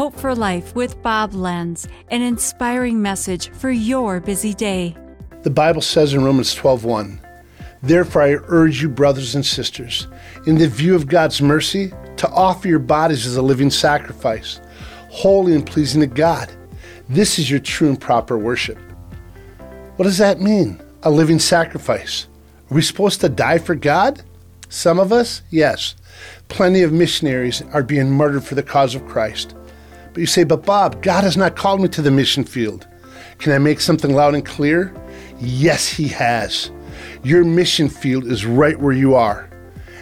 Hope for Life with Bob Lenz, an inspiring message for your busy day. The Bible says in Romans 12:1, Therefore I urge you brothers and sisters, in the view of God's mercy, to offer your bodies as a living sacrifice, holy and pleasing to God. This is your true and proper worship. What does that mean? A living sacrifice. Are we supposed to die for God? Some of us, yes. Plenty of missionaries are being murdered for the cause of Christ. But you say, but Bob, God has not called me to the mission field. Can I make something loud and clear? Yes, He has. Your mission field is right where you are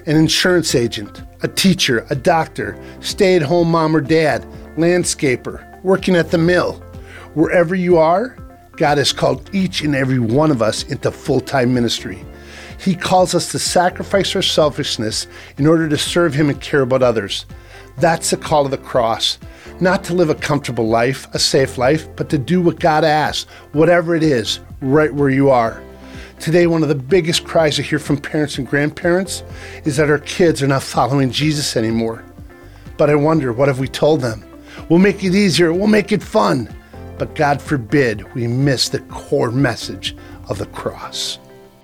an insurance agent, a teacher, a doctor, stay at home mom or dad, landscaper, working at the mill. Wherever you are, God has called each and every one of us into full time ministry. He calls us to sacrifice our selfishness in order to serve Him and care about others. That's the call of the cross. Not to live a comfortable life, a safe life, but to do what God asks, whatever it is, right where you are. Today, one of the biggest cries I hear from parents and grandparents is that our kids are not following Jesus anymore. But I wonder, what have we told them? We'll make it easier, we'll make it fun. But God forbid we miss the core message of the cross.